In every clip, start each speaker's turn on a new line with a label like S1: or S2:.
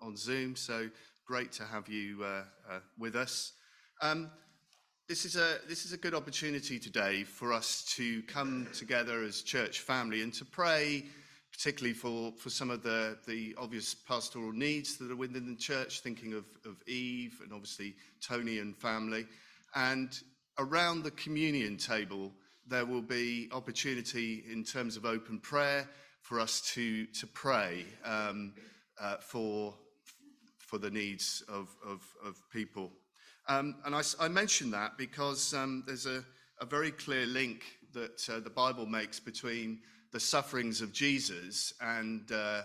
S1: on Zoom. So great to have you uh, uh, with us. Um, this is a this is a good opportunity today for us to come together as church family and to pray, particularly for, for some of the, the obvious pastoral needs that are within the church, thinking of, of Eve and obviously Tony and family. And around the communion table, there will be opportunity in terms of open prayer for us to, to pray um, uh, for, for the needs of, of, of people. Um, and I, I mention that because um, there's a, a, very clear link that uh, the Bible makes between the sufferings of Jesus and uh,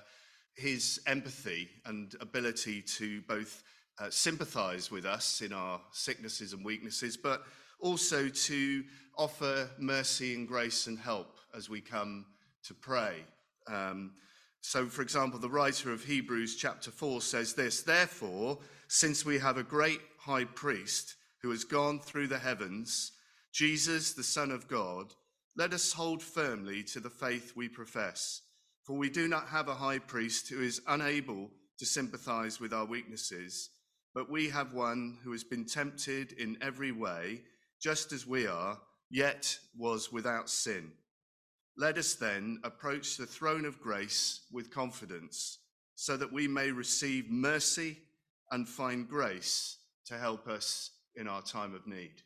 S1: his empathy and ability to both uh, sympathize with us in our sicknesses and weaknesses, but also to offer mercy and grace and help as we come to pray. Um, so, for example, the writer of Hebrews chapter 4 says this Therefore, since we have a great high priest who has gone through the heavens, Jesus, the Son of God, let us hold firmly to the faith we profess. For we do not have a high priest who is unable to sympathize with our weaknesses, but we have one who has been tempted in every way, just as we are, yet was without sin. Let us then approach the throne of grace with confidence, so that we may receive mercy and find grace to help us in our time of need.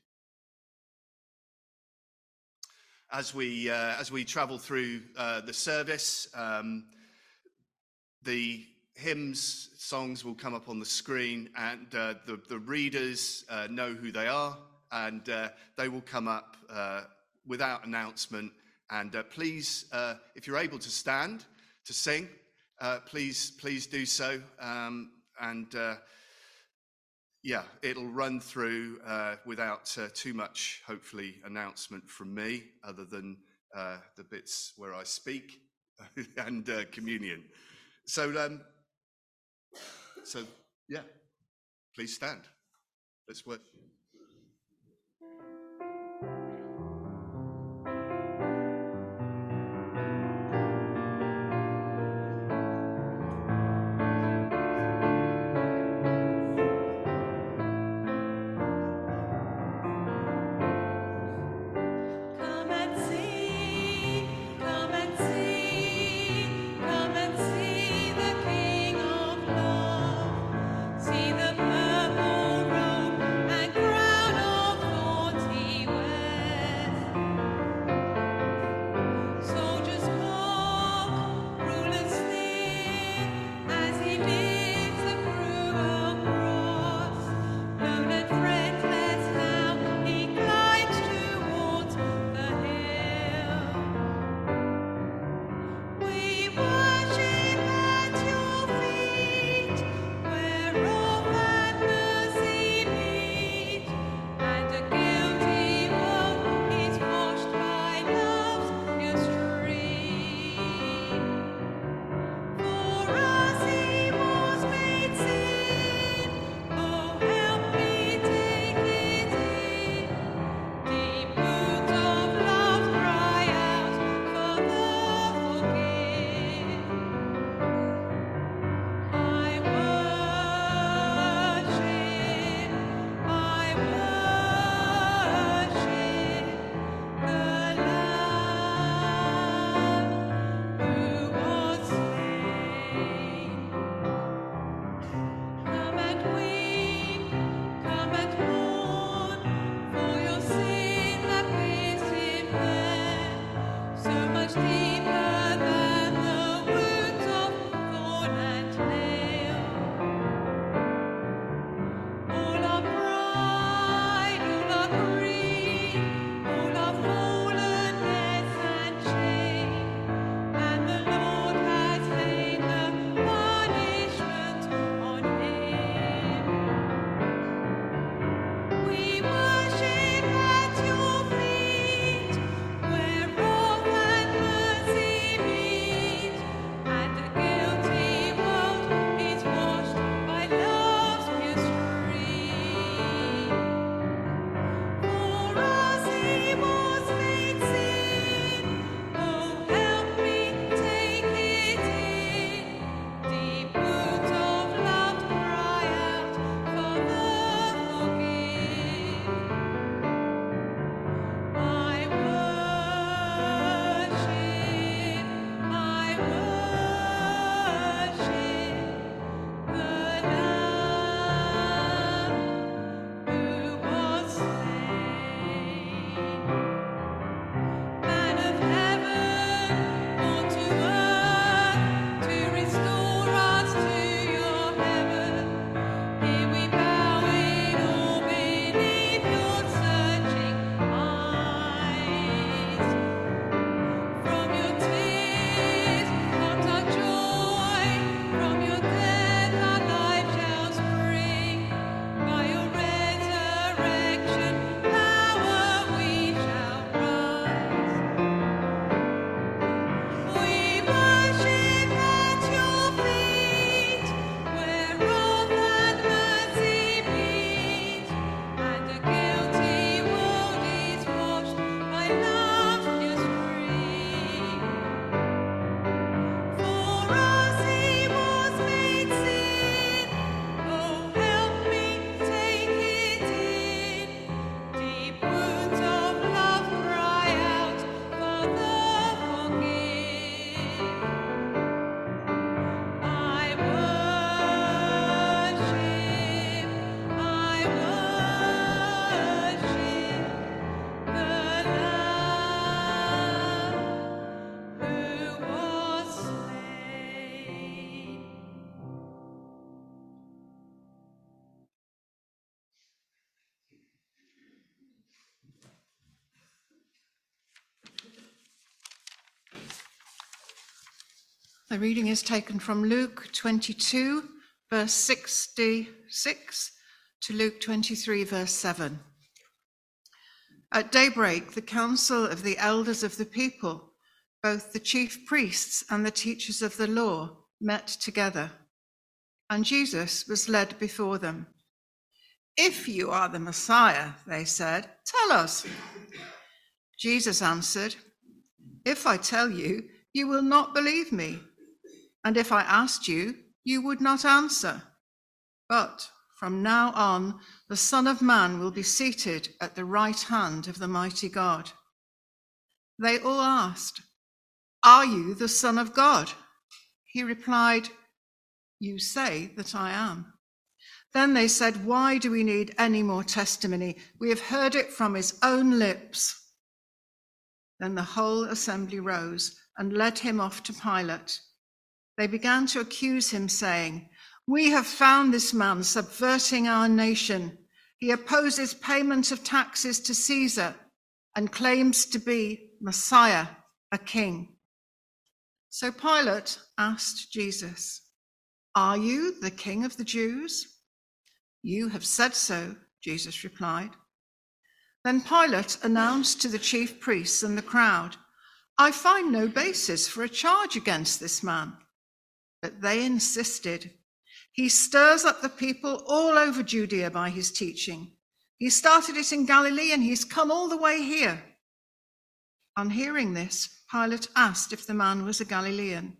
S1: As we, uh, as we travel through uh, the service, um, the hymns, songs will come up on the screen, and uh, the, the readers uh, know who they are, and uh, they will come up uh, without announcement. And please, if you're able to stand to sing, please, please do so. Um, and yeah, it'll run through uh, without uh, too much, hopefully, announcement from me, other than uh, the bits where I speak and uh, communion. So, um, so yeah, please stand. Let's work.
S2: The reading is taken from Luke 22, verse 66 to Luke 23, verse 7. At daybreak, the council of the elders of the people, both the chief priests and the teachers of the law, met together, and Jesus was led before them. If you are the Messiah, they said, tell us. Jesus answered, If I tell you, you will not believe me. And if I asked you, you would not answer. But from now on, the Son of Man will be seated at the right hand of the mighty God. They all asked, Are you the Son of God? He replied, You say that I am. Then they said, Why do we need any more testimony? We have heard it from his own lips. Then the whole assembly rose and led him off to Pilate. They began to accuse him, saying, We have found this man subverting our nation. He opposes payment of taxes to Caesar and claims to be Messiah, a king. So Pilate asked Jesus, Are you the king of the Jews? You have said so, Jesus replied. Then Pilate announced to the chief priests and the crowd, I find no basis for a charge against this man. But they insisted. He stirs up the people all over Judea by his teaching. He started it in Galilee and he's come all the way here. On hearing this, Pilate asked if the man was a Galilean.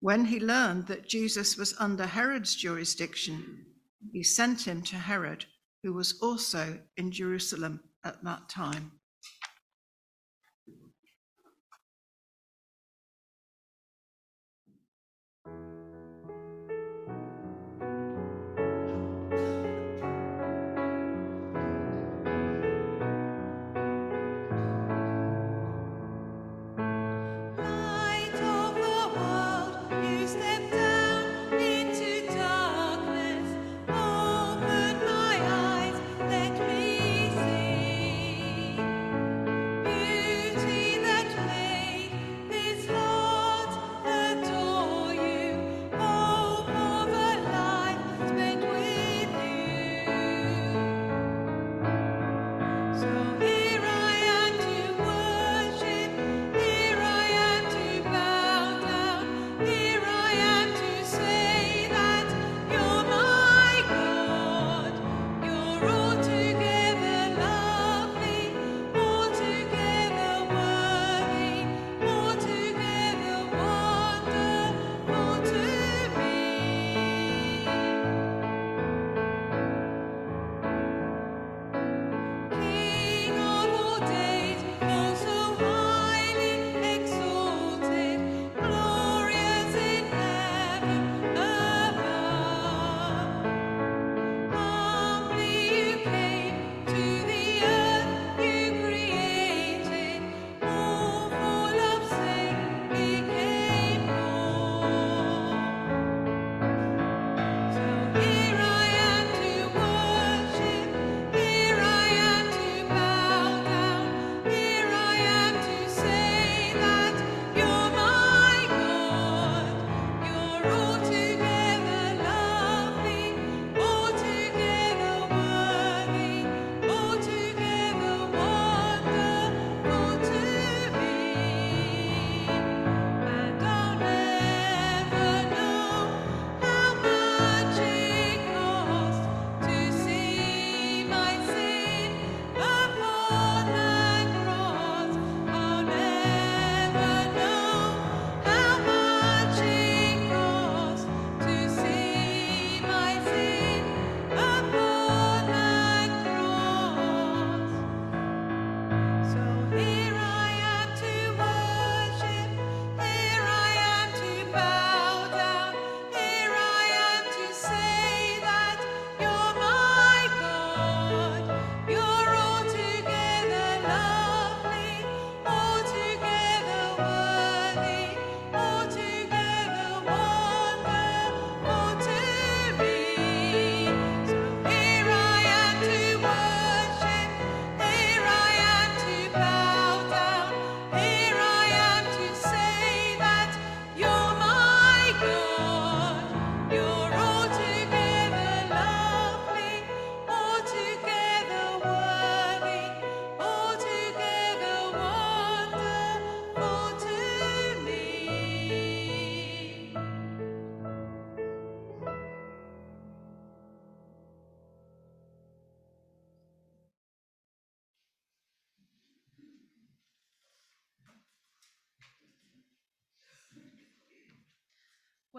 S2: When he learned that Jesus was under Herod's jurisdiction, he sent him to Herod, who was also in Jerusalem at that time.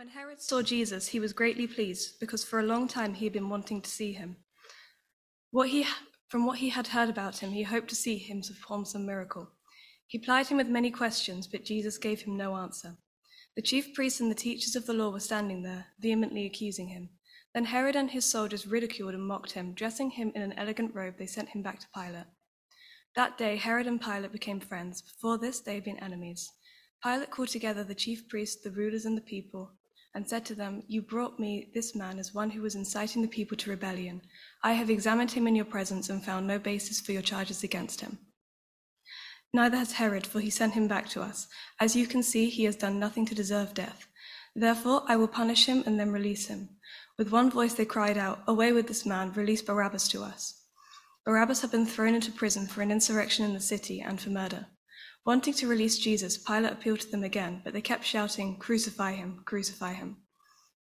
S3: When Herod saw Jesus, he was greatly pleased, because for a long time he had been wanting to see him. What he, from what he had heard about him, he hoped to see him perform some miracle. He plied him with many questions, but Jesus gave him no answer. The chief priests and the teachers of the law were standing there, vehemently accusing him. Then Herod and his soldiers ridiculed and mocked him. Dressing him in an elegant robe, they sent him back to Pilate. That day, Herod and Pilate became friends. Before this, they had been enemies. Pilate called together the chief priests, the rulers, and the people, and said to them, You brought me this man as one who was inciting the people to rebellion. I have examined him in your presence and found no basis for your charges against him. Neither has Herod, for he sent him back to us. As you can see, he has done nothing to deserve death. Therefore, I will punish him and then release him. With one voice they cried out, Away with this man, release Barabbas to us. Barabbas had been thrown into prison for an insurrection in the city and for murder. Wanting to release Jesus, Pilate appealed to them again, but they kept shouting, Crucify him, crucify him.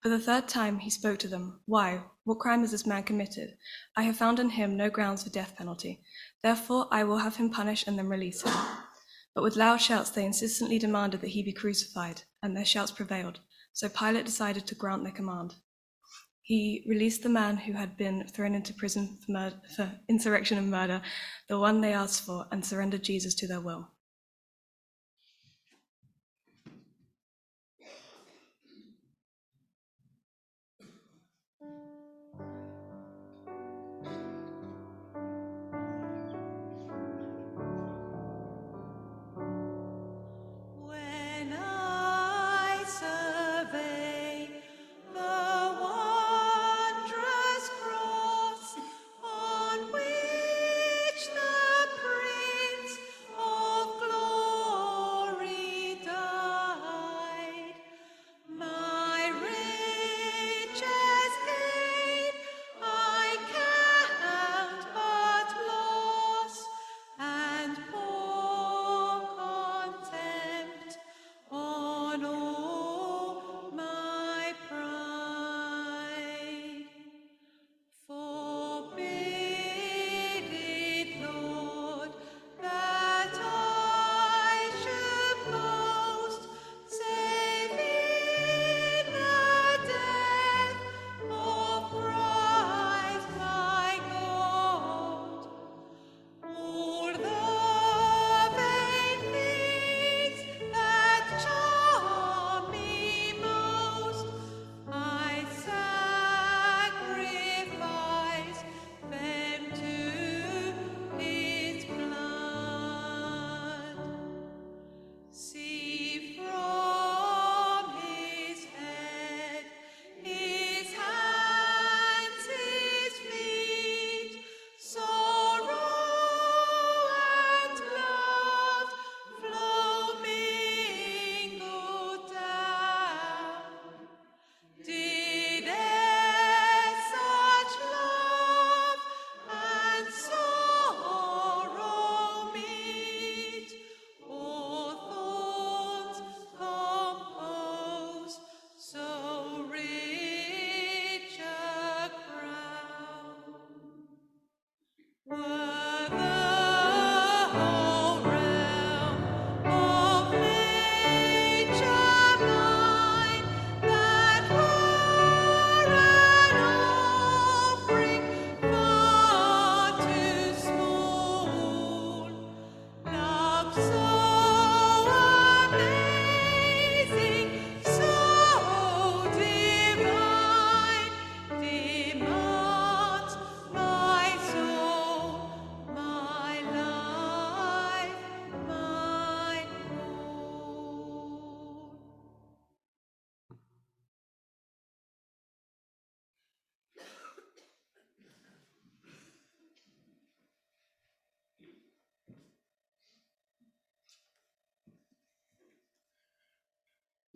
S3: For the third time he spoke to them, Why? What crime has this man committed? I have found in him no grounds for death penalty. Therefore I will have him punished and then release him. But with loud shouts they insistently demanded that he be crucified, and their shouts prevailed. So Pilate decided to grant their command. He released the man who had been thrown into prison for, for insurrection and murder, the one they asked for, and surrendered Jesus to their will.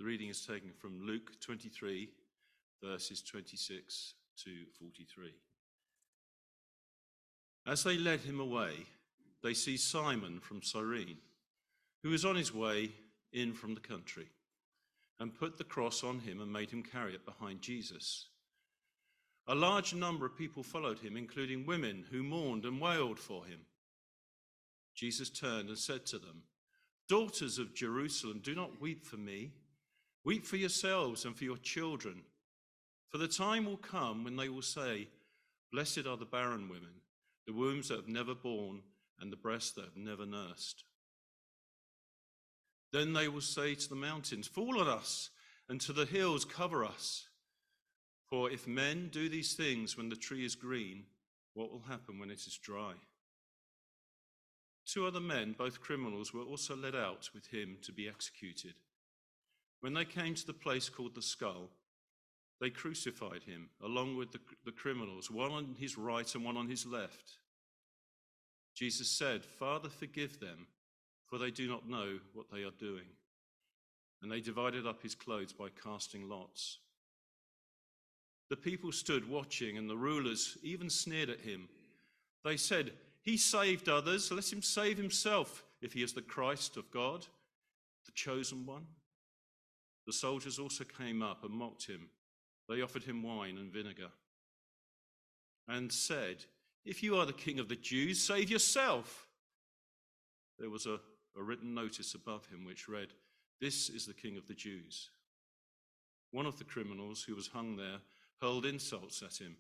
S4: The
S5: reading is taken from Luke 23, verses 26 to 43. As they led him away, they see Simon from Cyrene, who was on his way in from the country, and put the cross on him and made him carry it behind Jesus. A large number of people followed him, including women who mourned and wailed for him. Jesus turned and said to them, Daughters of Jerusalem, do not weep for me Weep for yourselves and for your children. For the time will come when they will say, Blessed are the barren women, the wombs that have never borne, and the breasts that have never nursed. Then they will say to the mountains, Fall on us, and to the hills, Cover us. For if men do these things when the tree is green, what will happen when it is dry? Two other men, both criminals, were also led out with him to be executed. When they came to the place called the skull, they crucified him along with the, the criminals, one on his right and one on his left. Jesus said, Father, forgive them, for they do not know what they are doing. And they divided up his clothes by casting lots. The people stood watching, and the rulers even sneered at him. They said, He saved others, let him save himself if he is the Christ of God, the chosen one. The soldiers also came up and mocked him. They offered him wine and vinegar and said, If you are the king of the Jews, save yourself. There was a, a written notice above him which read, This is the king of the Jews. One of the criminals who was hung there hurled insults at him.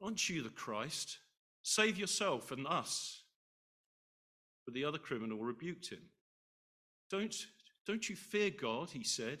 S5: Aren't you the Christ? Save yourself and us. But the other criminal rebuked him. Don't, don't you fear God, he said,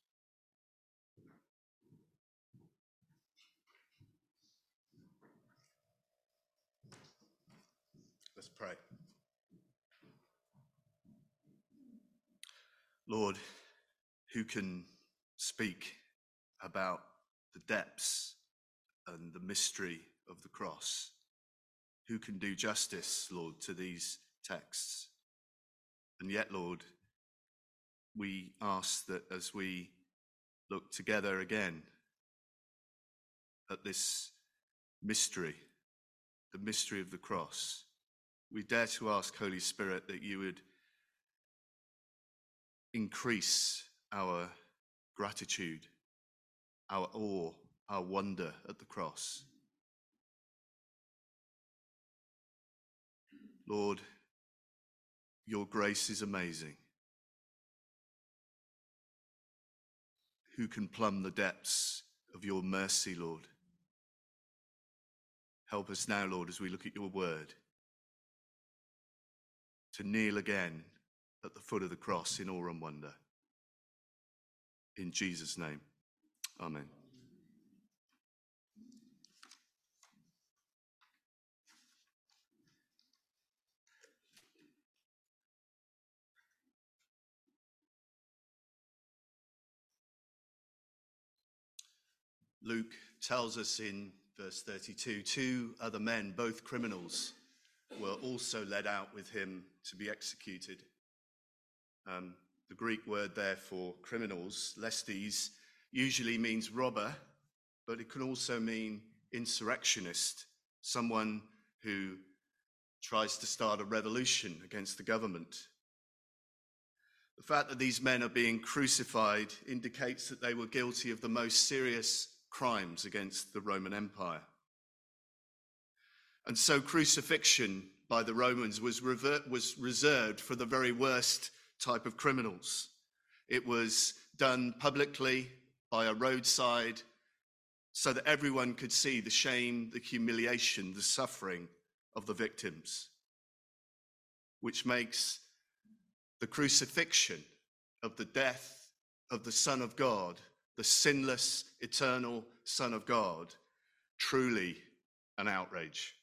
S1: Let's pray. Lord, who can speak about the depths and the mystery of the cross? Who can do justice, Lord, to these texts? And yet, Lord, we ask that as we look together again at this mystery, the mystery of the cross, we dare to ask, Holy Spirit, that you would increase our gratitude, our awe, our wonder at the cross. Lord, your grace is amazing. Who can plumb the depths of your mercy, Lord? Help us now, Lord, as we look at your word, to kneel again at the foot of the cross in awe and wonder. In Jesus' name, amen. Luke tells us in verse 32 two other men, both criminals, were also led out with him to be executed. Um, the Greek word there for criminals, lestes, usually means robber, but it can also mean insurrectionist, someone who tries to start a revolution against the government. The fact that these men are being crucified indicates that they were guilty of the most serious crimes against the Roman Empire. And so crucifixion by the Romans was, revert, was reserved for the very worst type of criminals. It was done publicly by a roadside so that everyone could see the shame, the humiliation, the suffering of the victims, which makes the crucifixion of the death of the Son of God, the sinless, eternal Son of God, truly an outrage.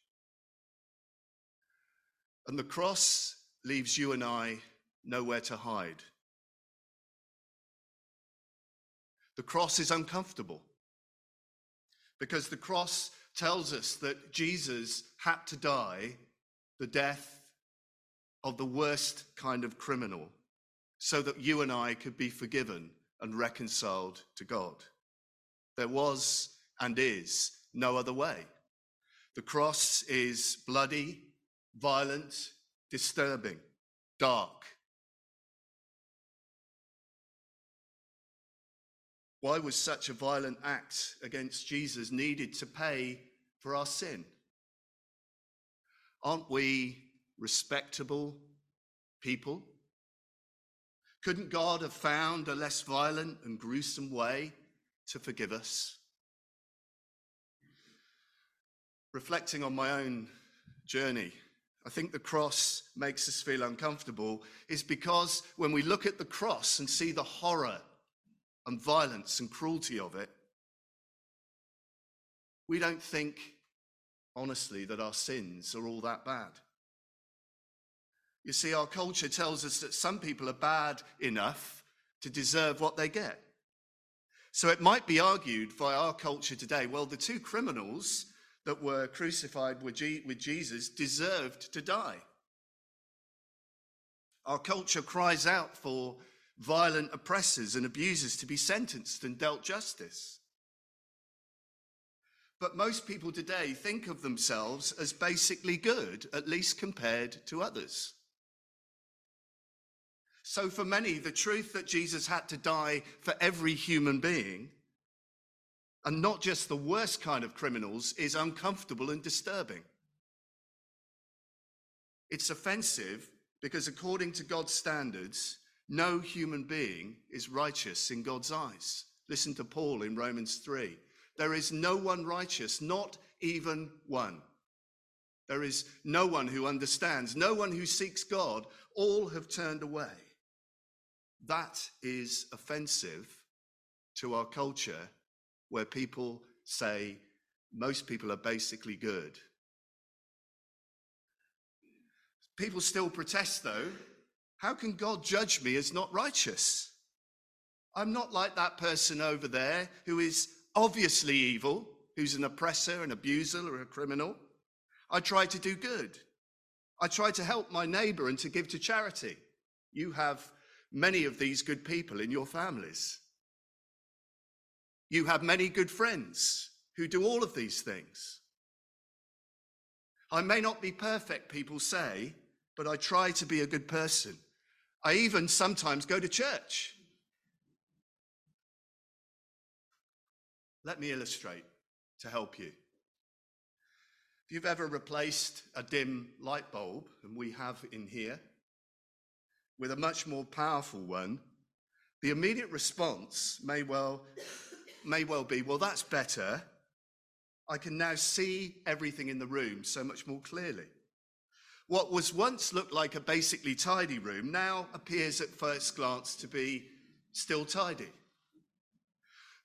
S1: And the cross leaves you and I nowhere to hide. The cross is uncomfortable because the cross tells us that Jesus had to die the death of the worst kind of criminal so that you and I could be forgiven and reconciled to God. There was and is no other way. The cross is bloody, violent, disturbing, dark. Why was such a violent act against Jesus needed to pay for our sin? Aren't we respectable people? Couldn't God have found a less violent and gruesome way to forgive us? Reflecting on my own journey, I think the cross makes us feel uncomfortable is because when we look at the cross and see the horror and violence and cruelty of it, we don't think, honestly, that our sins are all that bad. You see, our culture tells us that some people are bad enough to deserve what they get. So it might be argued by our culture today well, the two criminals that were crucified with, Jesus deserved to die. Our culture cries out for violent oppressors and abusers to be sentenced and dealt justice. But most people today think of themselves as basically good, at least compared to others. So, for many, the truth that Jesus had to die for every human being, and not just the worst kind of criminals, is uncomfortable and disturbing. It's offensive because, according to God's standards, no human being is righteous in God's eyes. Listen to Paul in Romans 3. There is no one righteous, not even one. There is no one who understands, no one who seeks God. All have turned away. That is offensive to our culture where people say most people are basically good. People still protest, though. How can God judge me as not righteous? I'm not like that person over there who is obviously evil, who's an oppressor, an abuser, or a criminal. I try to do good. I try to help my neighbor and to give to charity. You have many of these good people in your families. You have many good friends who do all of these things. I may not be perfect, people say, but I try to be a good person. I even sometimes go to church. Let me illustrate to help you. If you've ever replaced a dim light bulb, and we have in here, with a much more powerful one, the immediate response may well, may well be, well, that's better. I can now see everything in the room so much more clearly. What was once looked like a basically tidy room now appears at first glance to be still tidy.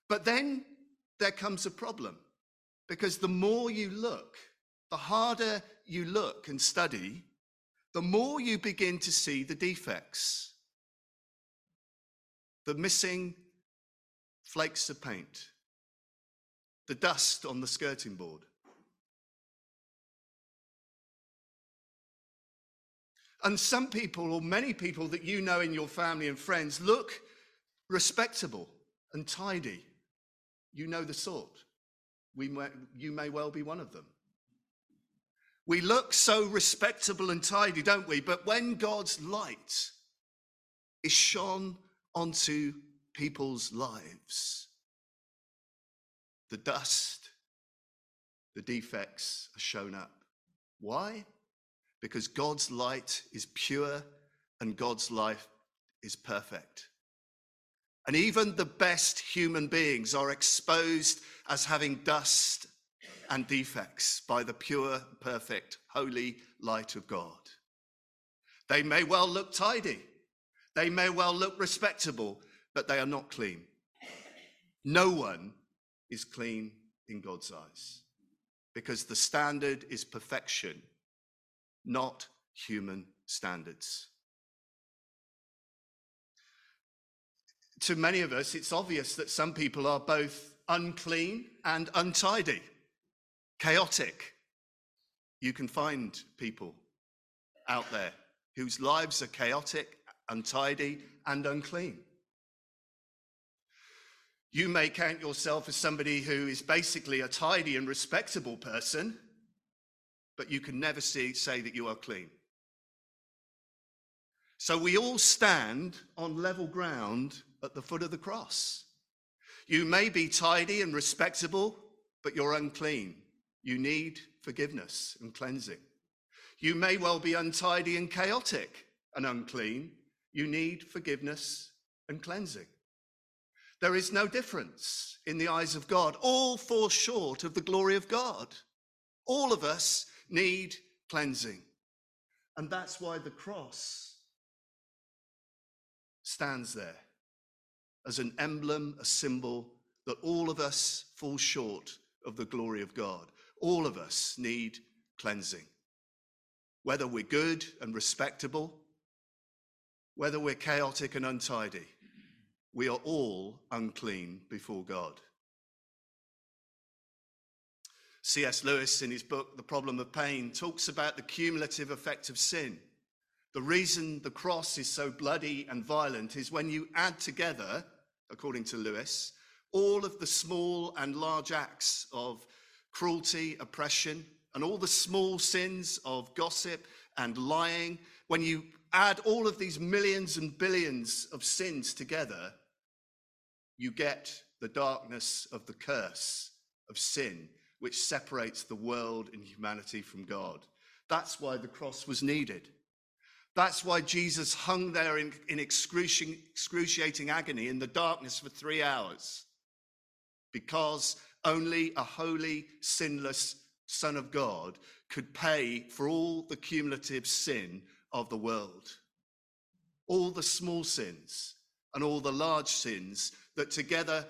S1: But then there comes a problem because the more you look, the harder you look and study, the more you begin to see the defects, the missing flakes of paint, the dust on the skirting board. And some people, or many people that you know in your family and friends, look respectable and tidy. You know the sort. We may, you may well be one of them. We look so respectable and tidy, don't we? But when God's light is shone onto people's lives, the dust, the defects are shown up. Why? Because God's light is pure and God's life is perfect. And even the best human beings are exposed as having dust and defects by the pure, perfect, holy light of God. They may well look tidy, they may well look respectable, but they are not clean. No one is clean in God's eyes because the standard is perfection, not human standards. To many of us, it's obvious that some people are both unclean and untidy chaotic. You can find people out there whose lives are chaotic, untidy, and unclean. You may count yourself as somebody who is basically a tidy and respectable person, but you can never see, say that you are clean. So we all stand on level ground at the foot of the cross. You may be tidy and respectable, but you're unclean. You need forgiveness and cleansing. You may well be untidy and chaotic and unclean. You need forgiveness and cleansing. There is no difference in the eyes of God. All fall short of the glory of God. All of us need cleansing. And that's why the cross stands there as an emblem, a symbol that all of us fall short of the glory of God. All of us need cleansing. Whether we're good and respectable, whether we're chaotic and untidy, we are all unclean before God. C.S. Lewis, in his book, The Problem of Pain, talks about the cumulative effect of sin. The reason the cross is so bloody and violent is when you add together, according to Lewis, all of the small and large acts of cruelty, oppression, and all the small sins of gossip and lying, when you add all of these millions and billions of sins together, you get the darkness of the curse of sin, which separates the world and humanity from God. That's why the cross was needed. That's why Jesus hung there in, in excruciating, excruciating agony in the darkness for three hours. Because only a holy, sinless Son of God could pay for all the cumulative sin of the world. All the small sins and all the large sins that together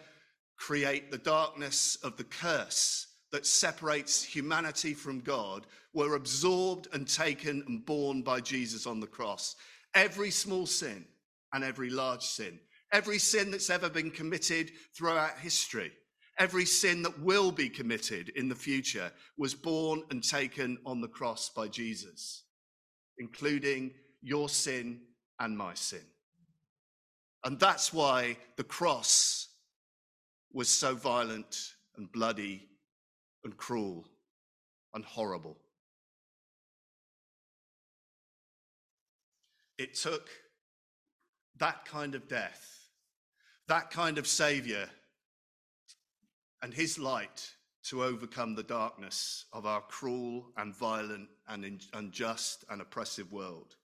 S1: create the darkness of the curse that separates humanity from God were absorbed and taken and borne by Jesus on the cross. Every small sin and every large sin, every sin that's ever been committed throughout history, every sin that will be committed in the future was borne and taken on the cross by Jesus, including your sin and my sin. And that's why the cross was so violent and bloody and cruel and horrible. It took that kind of death, that kind of Savior, and his light to overcome the darkness of our cruel and violent and unjust and oppressive world.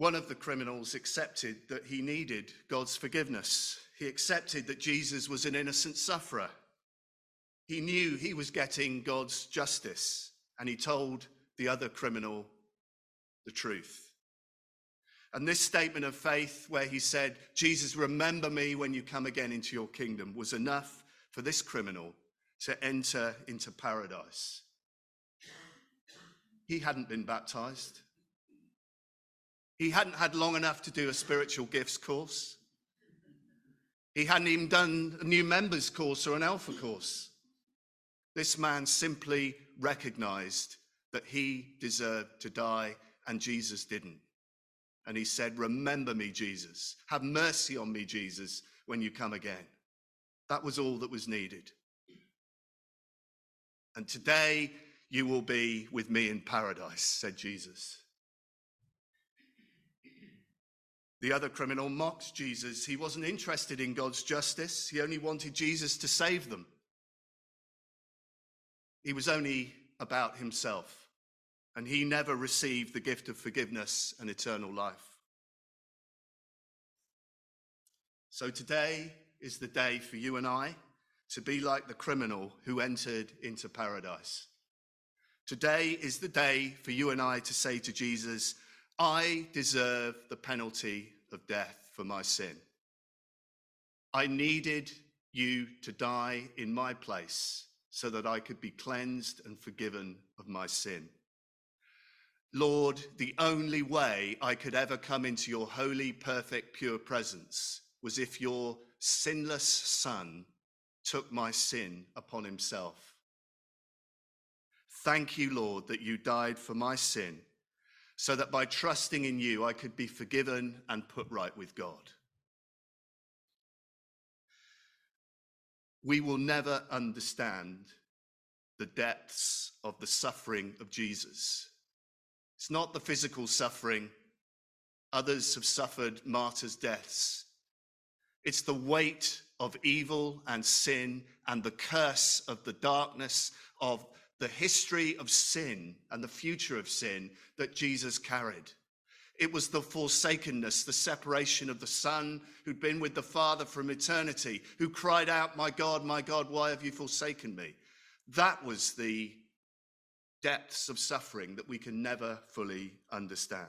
S1: One of the criminals accepted that he needed God's forgiveness. He accepted that Jesus was an innocent sufferer. He knew he was getting God's justice, and he told the other criminal the truth. And this statement of faith, where he said, Jesus, remember me when you come again into your kingdom, was enough for this criminal to enter into paradise. He hadn't been baptized. He hadn't had long enough to do a spiritual gifts course. He hadn't even done a new members course or an alpha course. This man simply recognized that he deserved to die and Jesus didn't. And he said, Remember me, Jesus. Have mercy on me, Jesus, when you come again. That was all that was needed. And today you will be with me in paradise, said Jesus. The other criminal mocked Jesus. He wasn't interested in God's justice, he only wanted Jesus to save them. He was only about himself, and he never received the gift of forgiveness and eternal life. So today is the day for you and I to be like the criminal who entered into paradise. Today is the day for you and I to say to Jesus, I deserve the penalty of death for my sin. I needed you to die in my place so that I could be cleansed and forgiven of my sin. Lord, the only way I could ever come into your holy, perfect, pure presence was if your sinless Son took my sin upon himself. Thank you, Lord, that you died for my sin so that by trusting in you, I could be forgiven and put right with God. We will never understand the depths of the suffering of Jesus. It's not the physical suffering. Others have suffered martyrs' deaths. It's the weight of evil and sin and the curse of the darkness of the history of sin and the future of sin that Jesus carried. It was the forsakenness, the separation of the Son who'd been with the Father from eternity, who cried out, My God, my God, why have you forsaken me? That was the depths of suffering that we can never fully understand.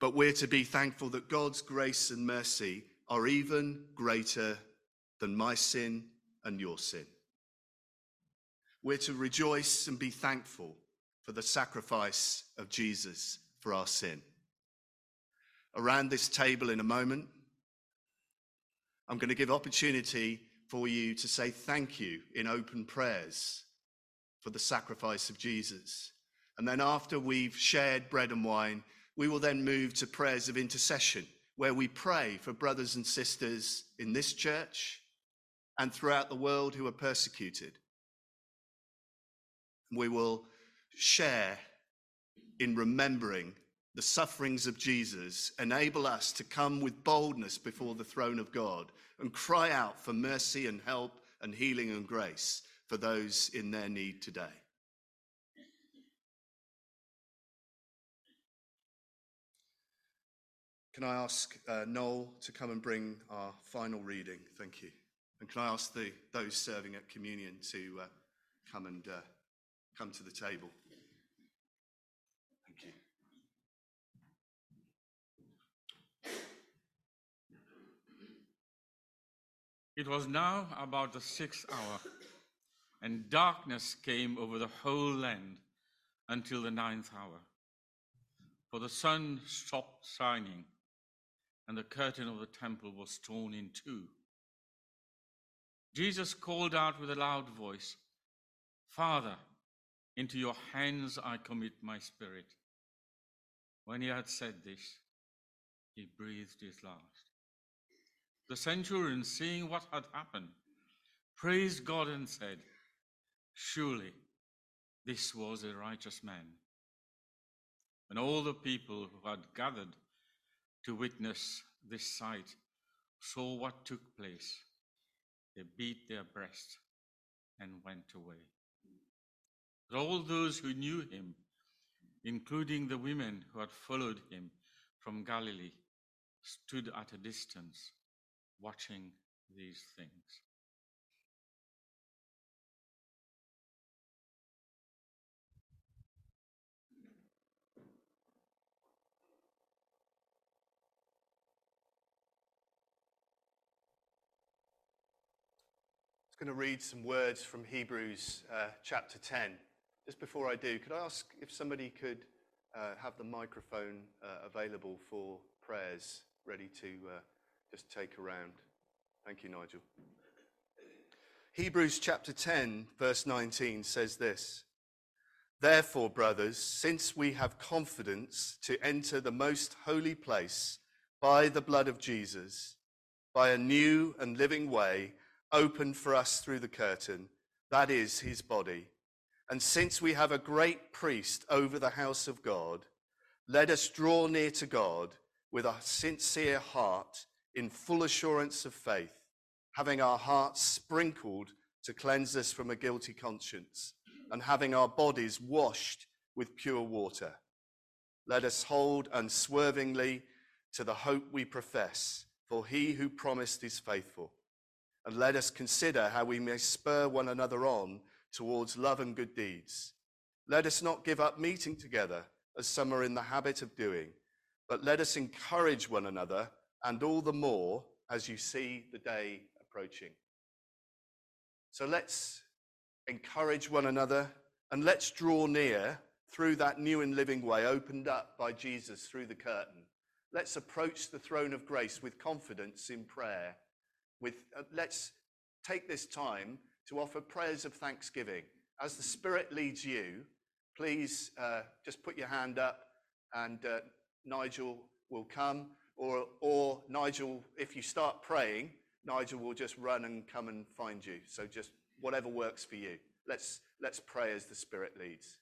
S1: But we're to be thankful that God's grace and mercy are even greater than my sin and your sin. We're to rejoice and be thankful for the sacrifice of Jesus for our sin. Around this table in a moment, I'm going to give opportunity for you to say thank you in open prayers for the sacrifice of Jesus. And then after we've shared bread and wine, we will then move to prayers of intercession, where we pray for brothers and sisters in this church and throughout the world who are persecuted. We will share in remembering the sufferings of Jesus, enable us to come with boldness before the throne of God and cry out for mercy and help and healing and grace for those in their need today. Can I ask uh, Noel to come and bring our final reading? Thank you. And can I ask the, those serving at communion to uh, come and uh, come to the table? Thank you.
S6: It was now about the sixth hour, and darkness came over the whole land until the ninth hour. For the sun stopped shining, and the curtain of the temple was torn in two. Jesus called out with a loud voice, Father, into your hands I commit my spirit. When he had said this, he breathed his last. The centurion, seeing what had happened, praised God and said, Surely this was a righteous man. And all the people who had gathered to witness this sight saw what took place. They beat their breasts and went away. But all those who knew him, including the women who had followed him from Galilee, stood at a distance watching these things.
S1: Going to read some words from Hebrews uh, chapter 10. Just before I do, could I ask if somebody could uh, have the microphone uh, available for prayers ready to uh, just take around? Thank you, Nigel. Hebrews chapter 10, verse 19 says this Therefore, brothers, since we have confidence to enter the most holy place by the blood of Jesus, by a new and living way opened for us through the curtain, that is his body. And since we have a great priest over the house of God, let us draw near to God with a sincere heart in full assurance of faith, having our hearts sprinkled to cleanse us from a guilty conscience, and having our bodies washed with pure water. Let us hold unswervingly to the hope we profess, for he who promised is faithful. And let us consider how we may spur one another on towards love and good deeds. Let us not give up meeting together, as some are in the habit of doing, but let us encourage one another, and all the more as you see the day approaching. So let's encourage one another and let's draw near through that new and living way opened up by Jesus through the curtain. Let's approach the throne of grace with confidence in prayer. With, uh, let's take this time to offer prayers of thanksgiving. As the Spirit leads you, please uh, just put your hand up and uh, Nigel will come. Or, or Nigel, if you start praying, Nigel will just run and come and find you. So just whatever works for you. Let's, let's pray as the Spirit leads.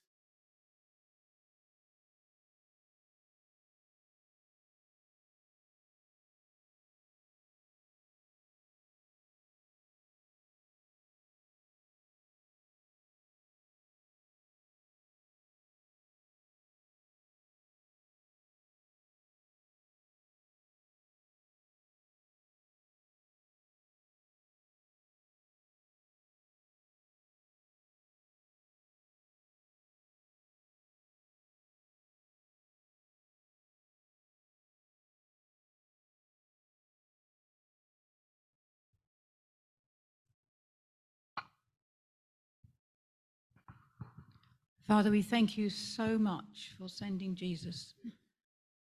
S7: Father, we thank you so much for sending Jesus.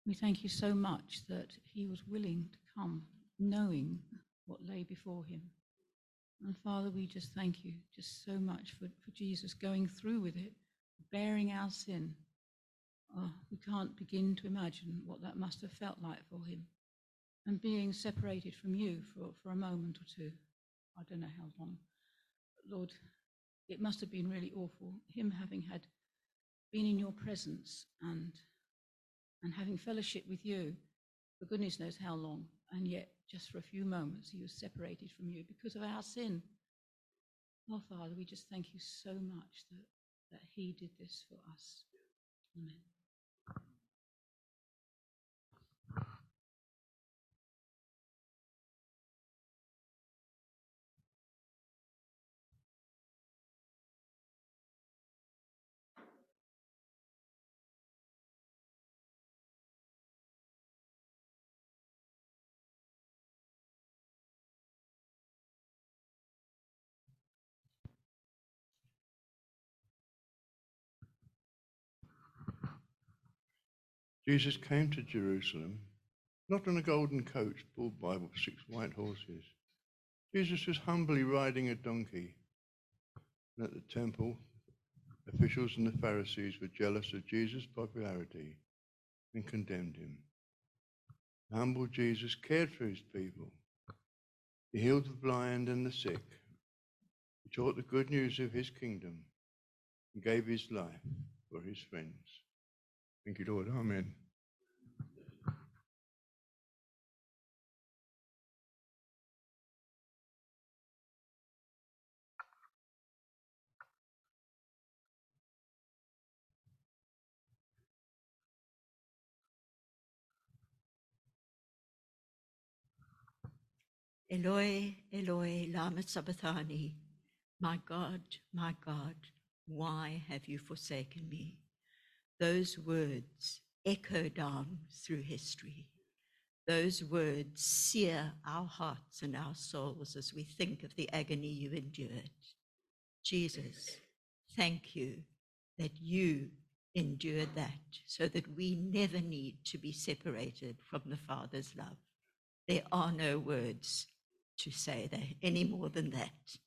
S7: We thank you so much that he was willing to come knowing what lay before him. And Father, we just thank you just so much for, for Jesus going through with it, bearing our sin. Oh, we can't begin to imagine what that must have felt like for him. And being separated from you for, for a moment or two. I don't know how long. Lord, it must have been really awful, him having had been in your presence and and having fellowship with you for goodness knows how long, and yet just for a few moments he was separated from you because of our sin. Oh Father, we just thank you so much that, that he did this for us. Amen.
S8: Jesus came to Jerusalem, not on a golden coach pulled by six white horses. Jesus was humbly riding a donkey. And at the temple, officials and the Pharisees were jealous of Jesus' popularity and condemned him. The humble Jesus cared for his people. He healed the blind and the sick. He taught the good news of his kingdom and gave his life for his friends. Thank you, Lord. Amen.
S9: Eloi, Eloi, lama sabachthani. My God, my God, why have you forsaken me? Those words echo down through history. Those words sear our hearts and our souls as we think of the agony you endured. Jesus, thank you that you endured that so that we never need to be separated from the Father's love. There are no words to say that any more than that.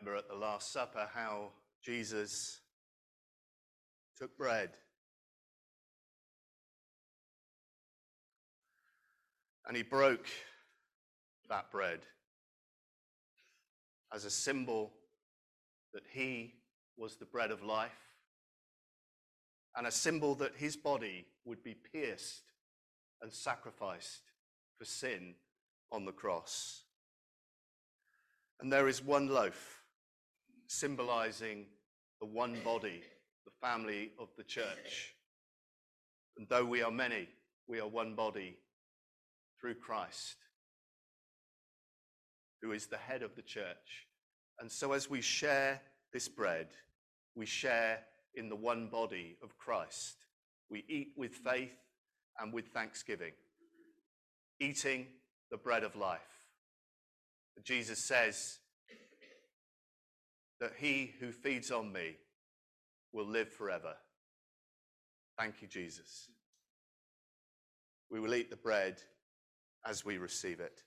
S1: Remember at the Last Supper how Jesus took bread and he broke that bread as a symbol that he was the bread of life and a symbol that his body would be pierced and sacrificed for sin on the cross. And there is one loaf symbolizing the one body, the family of the church. And though we are many, we are one body through Christ, who is the head of the church. And so as we share this bread, we share in the one body of Christ. We eat with faith and with thanksgiving, eating the bread of life. Jesus says that he who feeds on me will live forever. Thank you, Jesus. We will eat the bread as we receive it.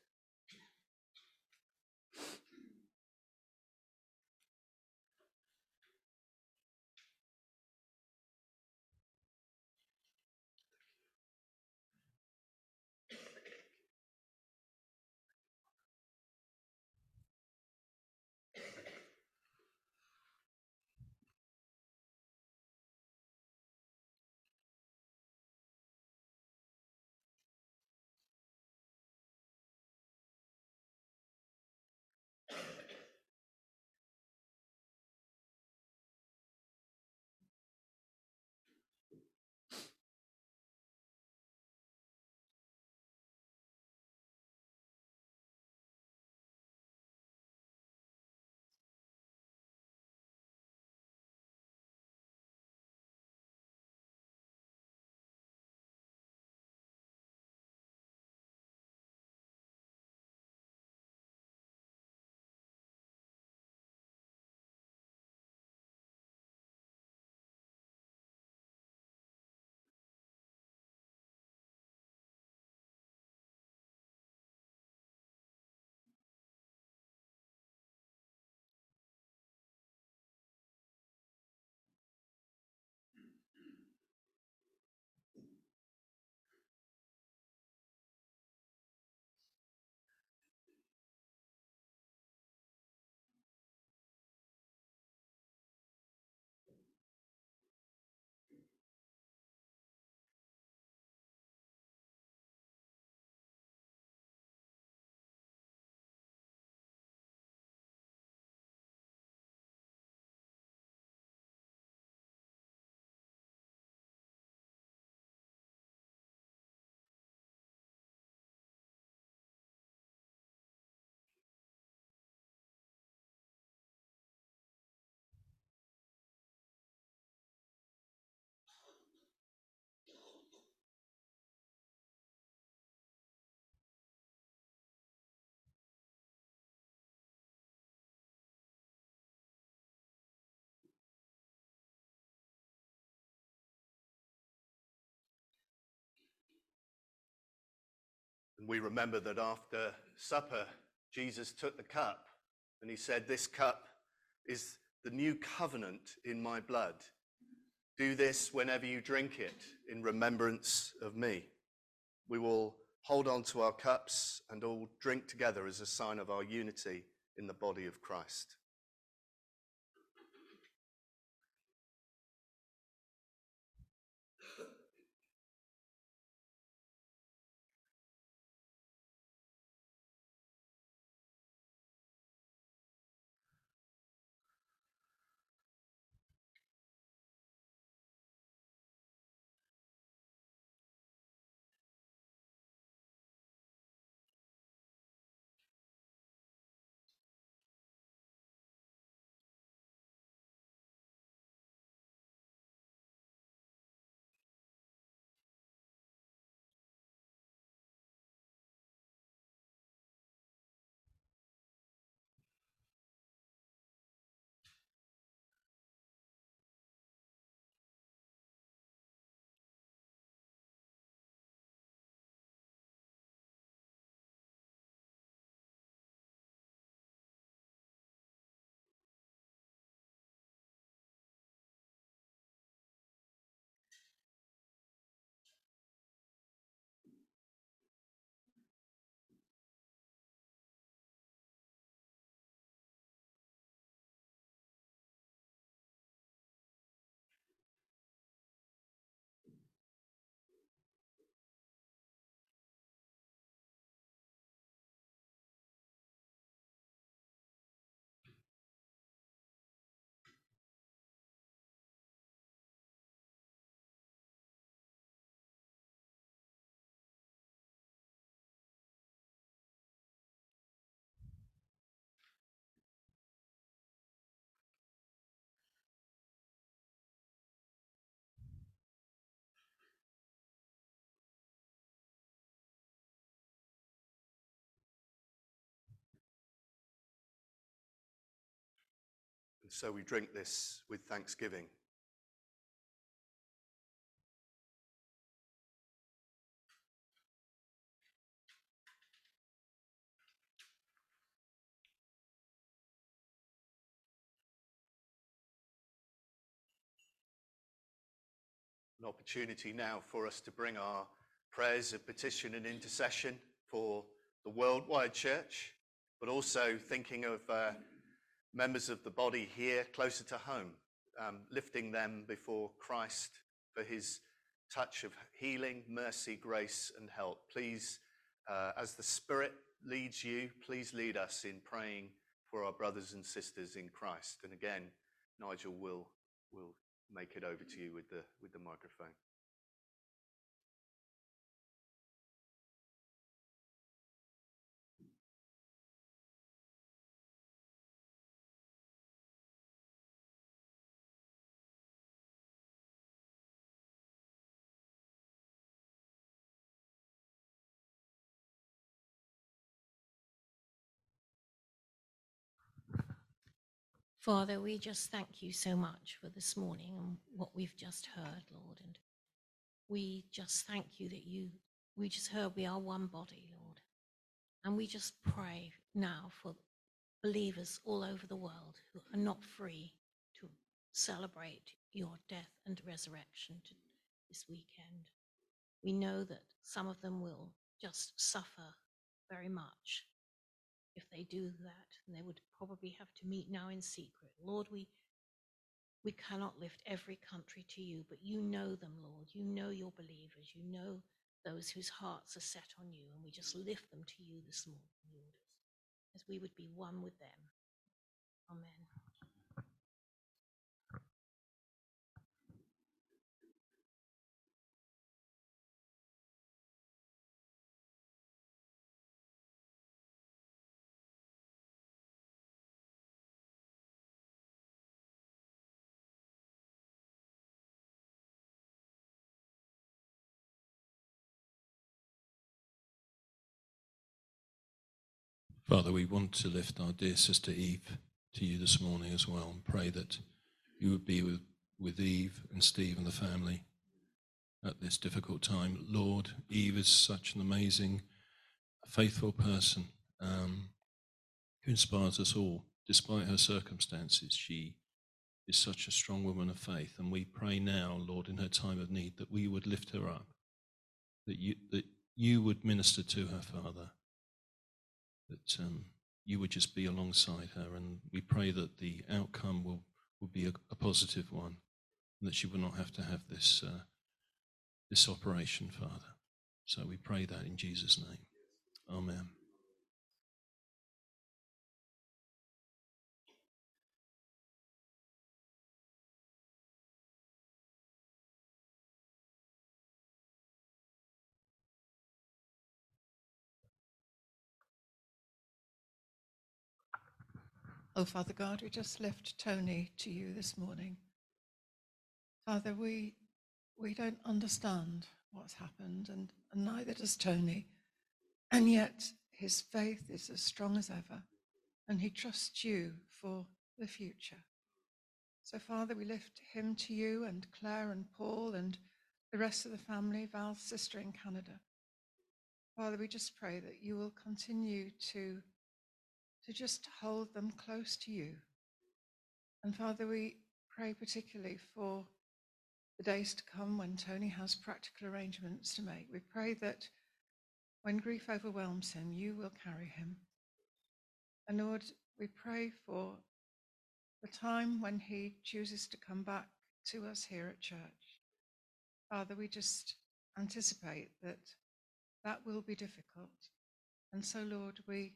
S1: And we remember that after supper, Jesus took the cup and he said, This cup is the new covenant in my blood. Do this whenever you drink it in remembrance of me. We will hold on to our cups and all drink together as a sign of our unity in the body of Christ. So we drink this with thanksgiving. An opportunity now for us to bring our prayers of petition and intercession for the worldwide church, but also thinking of uh, members of the body here closer to home, um, lifting them before Christ for his touch of healing, mercy, grace, and help. Please, uh, as the Spirit leads you, please lead us in praying for our brothers and sisters in Christ. And again, Nigel will, will make it over to you with the, with the microphone.
S10: Father, we just thank you so much for this morning and what we've just heard, Lord. And we just thank you that you, we just heard we are one body, Lord. And we just pray now for believers all over the world who are not free to celebrate your death and resurrection this weekend. We know that some of them will just suffer very much if they do that, and they would probably have to meet now in secret. Lord, we we cannot lift every country to you, but you know them, Lord. You know your believers. You know those whose hearts are set on you, and we just lift them to you this morning, Lord, as we would be one with them. Amen.
S5: Father, we want to lift our dear sister Eve to you this morning as well and pray that you would be with, with Eve and Steve and the family at this difficult time. Lord, Eve is such an amazing, faithful person um, who inspires us all. Despite her circumstances, she is such a strong woman of faith. And we pray now, Lord, in her time of need, that we would lift her up, that you, that you would minister to her, Father that um, you would just be alongside her. And we pray that the outcome will, will be a, a positive one, and that she will not have to have this, uh, this operation, Father. So we pray that in Jesus' name. Amen.
S2: Oh, Father God, we just lift Tony to you this morning. Father, we we don't understand what's happened, and, and neither does Tony. And yet his faith is as strong as ever, and he trusts you for the future. So, Father, we lift him to you and Claire and Paul and the rest of the family, Val's sister in Canada. Father, we just pray that you will continue to to just hold them close to you. And Father, we pray particularly for the days to come when Tony has practical arrangements to make. We pray that when grief overwhelms him, you will carry him. And Lord, we pray for the time when he chooses to come back to us here at church. Father, we just anticipate that that will be difficult. And so, Lord, we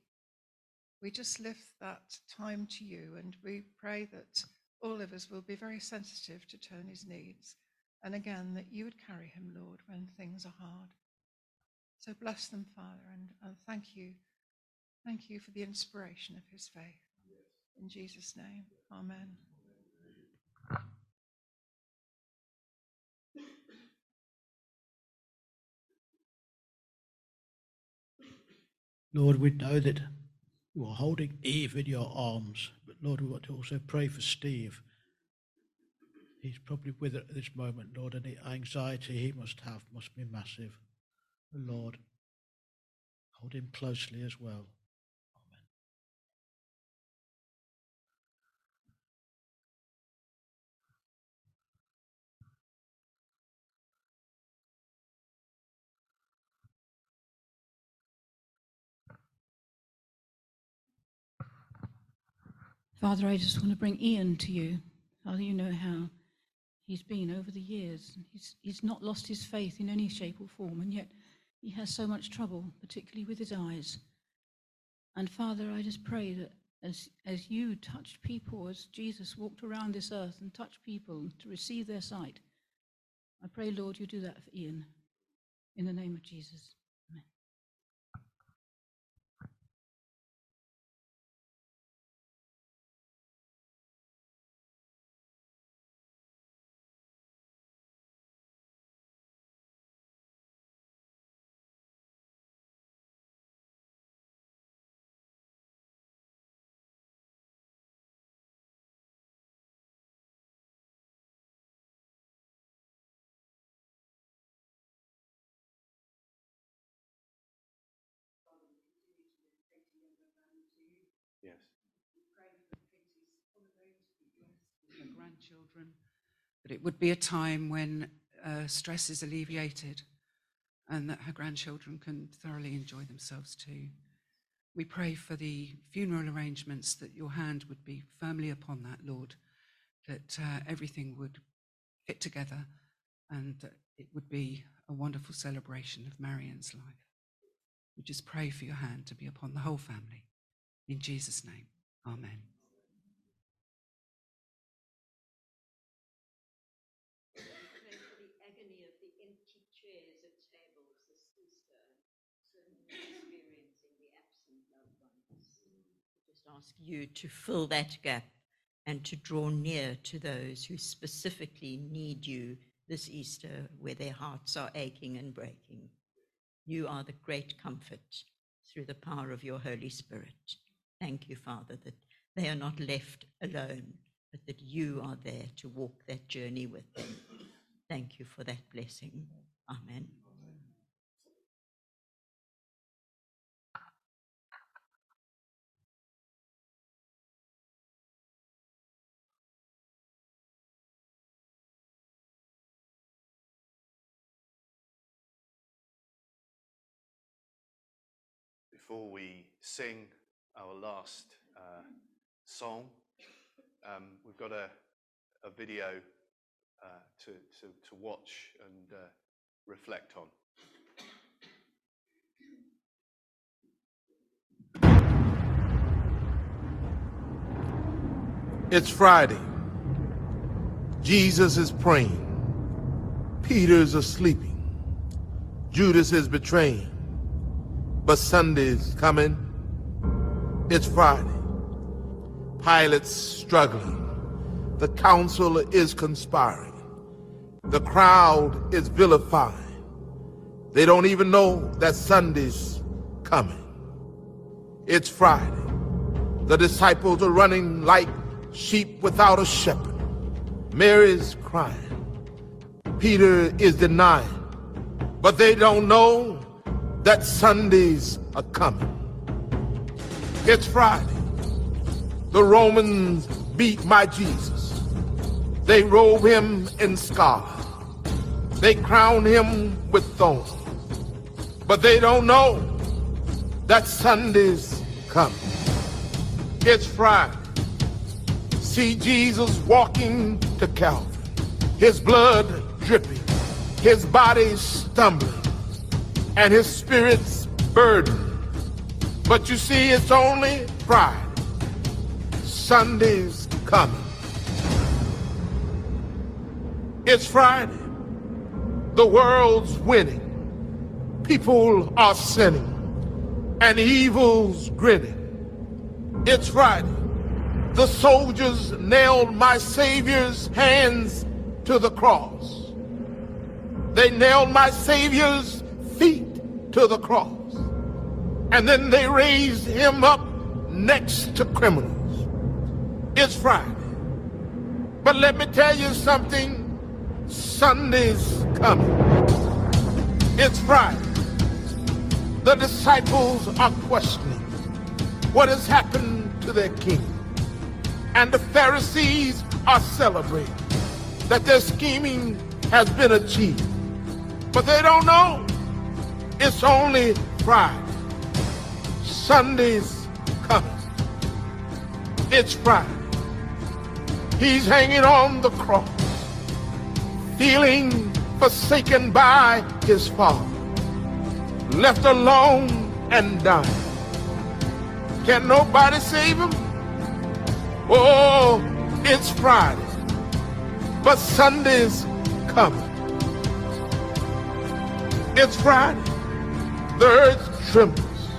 S2: we just lift that time to you and we pray that all of us will be very sensitive to Tony's needs. And again, that you would carry him, Lord, when things are hard. So bless them, Father, and, and thank you. Thank you for the inspiration of his faith. In Jesus' name, amen.
S11: Lord, we know that You are holding Eve in your arms. But Lord, we want to also pray for Steve. He's probably with it at this moment, Lord, and the anxiety he must have must be massive. Lord, hold him closely as well.
S7: Father, I just want to bring Ian to you. Father, you know how he's been over the years. He's, he's not lost his faith in any shape or form, and yet he has so much trouble, particularly with his eyes. And Father, I just pray that as, as you touched people, as Jesus walked around this earth and touched people to receive their sight, I pray, Lord, you do that for Ian. In the name of Jesus.
S12: Her grandchildren, that it would be a time when uh, stress is alleviated and that her grandchildren can thoroughly enjoy themselves too. We pray for the funeral arrangements that your hand would be firmly upon that, Lord, that uh, everything would fit together and that it would be a wonderful celebration of Marion's life. We just pray for your hand to be upon the whole family. In Jesus' name, amen.
S9: Pray for the agony of the empty chairs at tables this Easter, so many experiencing the absent loved ones. Just ask you to fill that gap and to draw near to those who specifically need you this Easter, where their hearts are aching and breaking. You are the great comfort through the power of your Holy Spirit. Thank you, Father, that they are not left alone, but that you are there to walk that journey with them. Thank you for that blessing. Amen.
S1: Before we sing our last uh, song, um, we've got a, a video uh, to, to, to watch and uh, reflect on.
S13: It's Friday. Jesus is praying. Peter's asleep. Judas is betraying. But Sunday's coming. It's Friday. Pilate's struggling. The council is conspiring. The crowd is vilifying. They don't even know that Sunday's coming. It's Friday. The disciples are running like sheep without a shepherd. Mary's crying. Peter is denying. But they don't know that Sundays are coming. It's Friday. The Romans beat my Jesus. They robe him in scarlet. They crown him with thorns. But they don't know that Sunday's coming. It's Friday. See Jesus walking to Calvary. His blood dripping. His body stumbling. And his spirit's burden. But you see, it's only Friday. Sunday's coming. It's Friday. The world's winning. People are sinning. And evil's grinning. It's Friday. The soldiers nailed my Savior's hands to the cross. They nailed my Savior's feet to the cross. And then they raised him up next to criminals. It's Friday. But let me tell you something Sunday's coming. It's Friday. The disciples are questioning what has happened to their king. And the Pharisees are celebrating that their scheming has been achieved. But they don't know it's only Friday. Sunday's coming. It's Friday. He's hanging on the cross, feeling forsaken by his father, left alone and dying. Can nobody save him? Oh, it's Friday, but Sunday's coming. It's Friday. The earth trembles.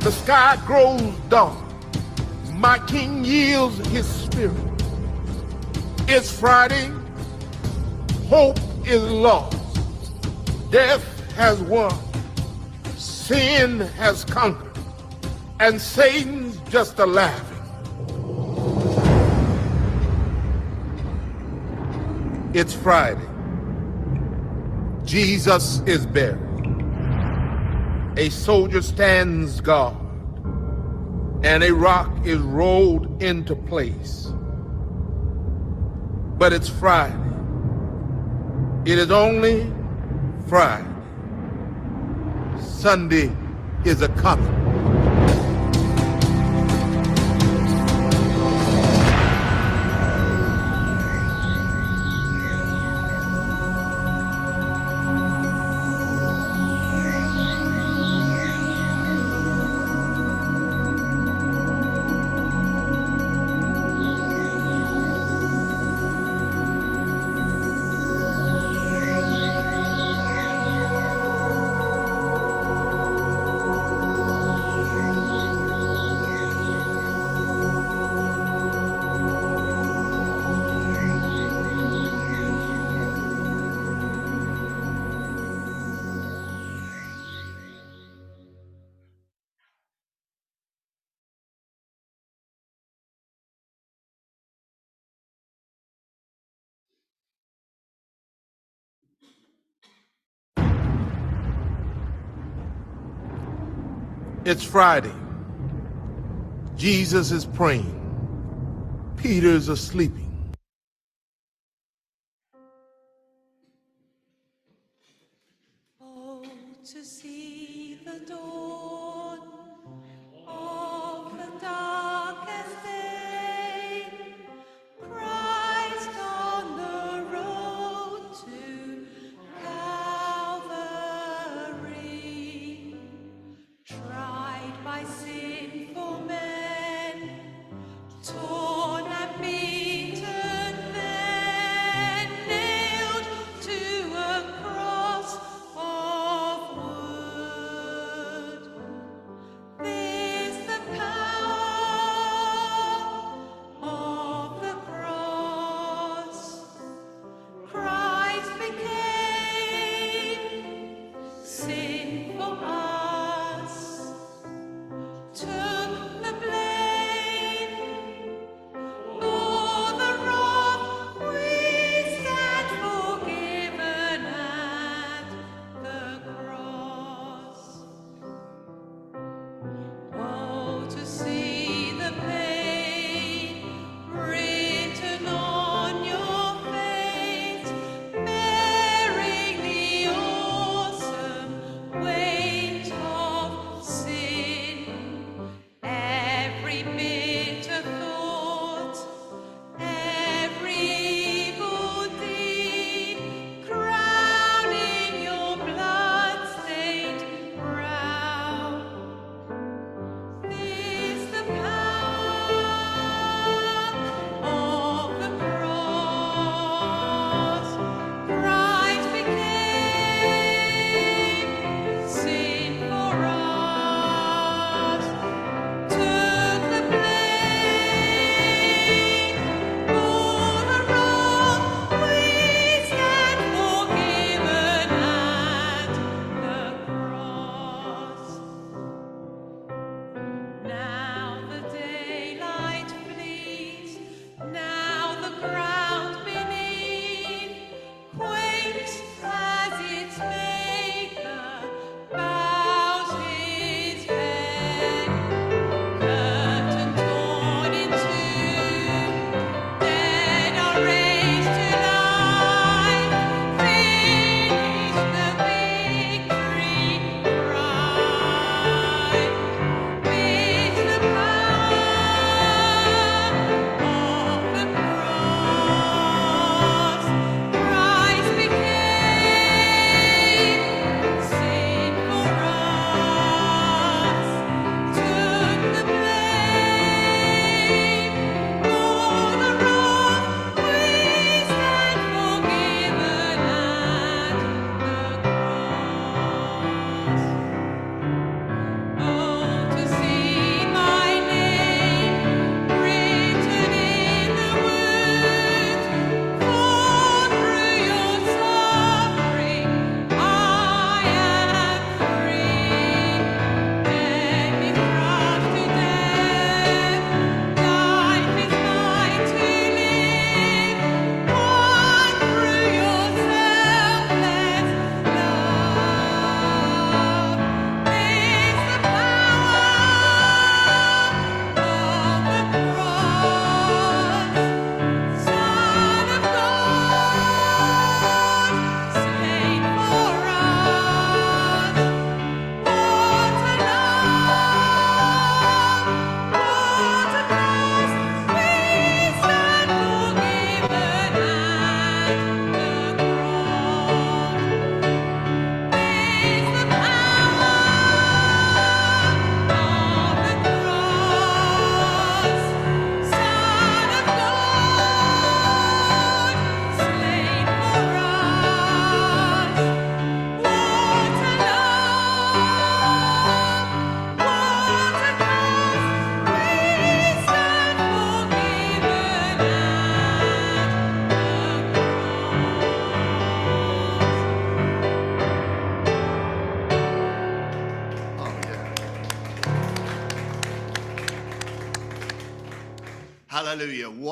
S13: The sky grows dark. My king yields his spirit. It's Friday. Hope is lost. Death has won. Sin has conquered. And Satan's just a laughing. It's Friday. Jesus is buried. A soldier stands guard, and a rock is rolled into place. But it's Friday. It is only Friday. Sunday is a coming. It's Friday. Jesus is praying. Peter's asleep.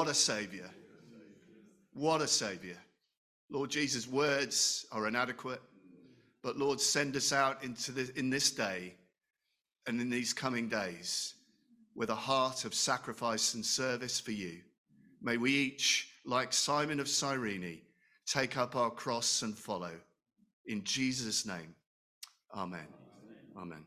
S1: What a Savior. What a Savior. Lord Jesus, words are inadequate, but Lord, send us out into the, in this day and in these coming days with a heart of sacrifice and service for you. May we each, like Simon of Cyrene, take up our cross and follow. In Jesus' name, amen. Amen.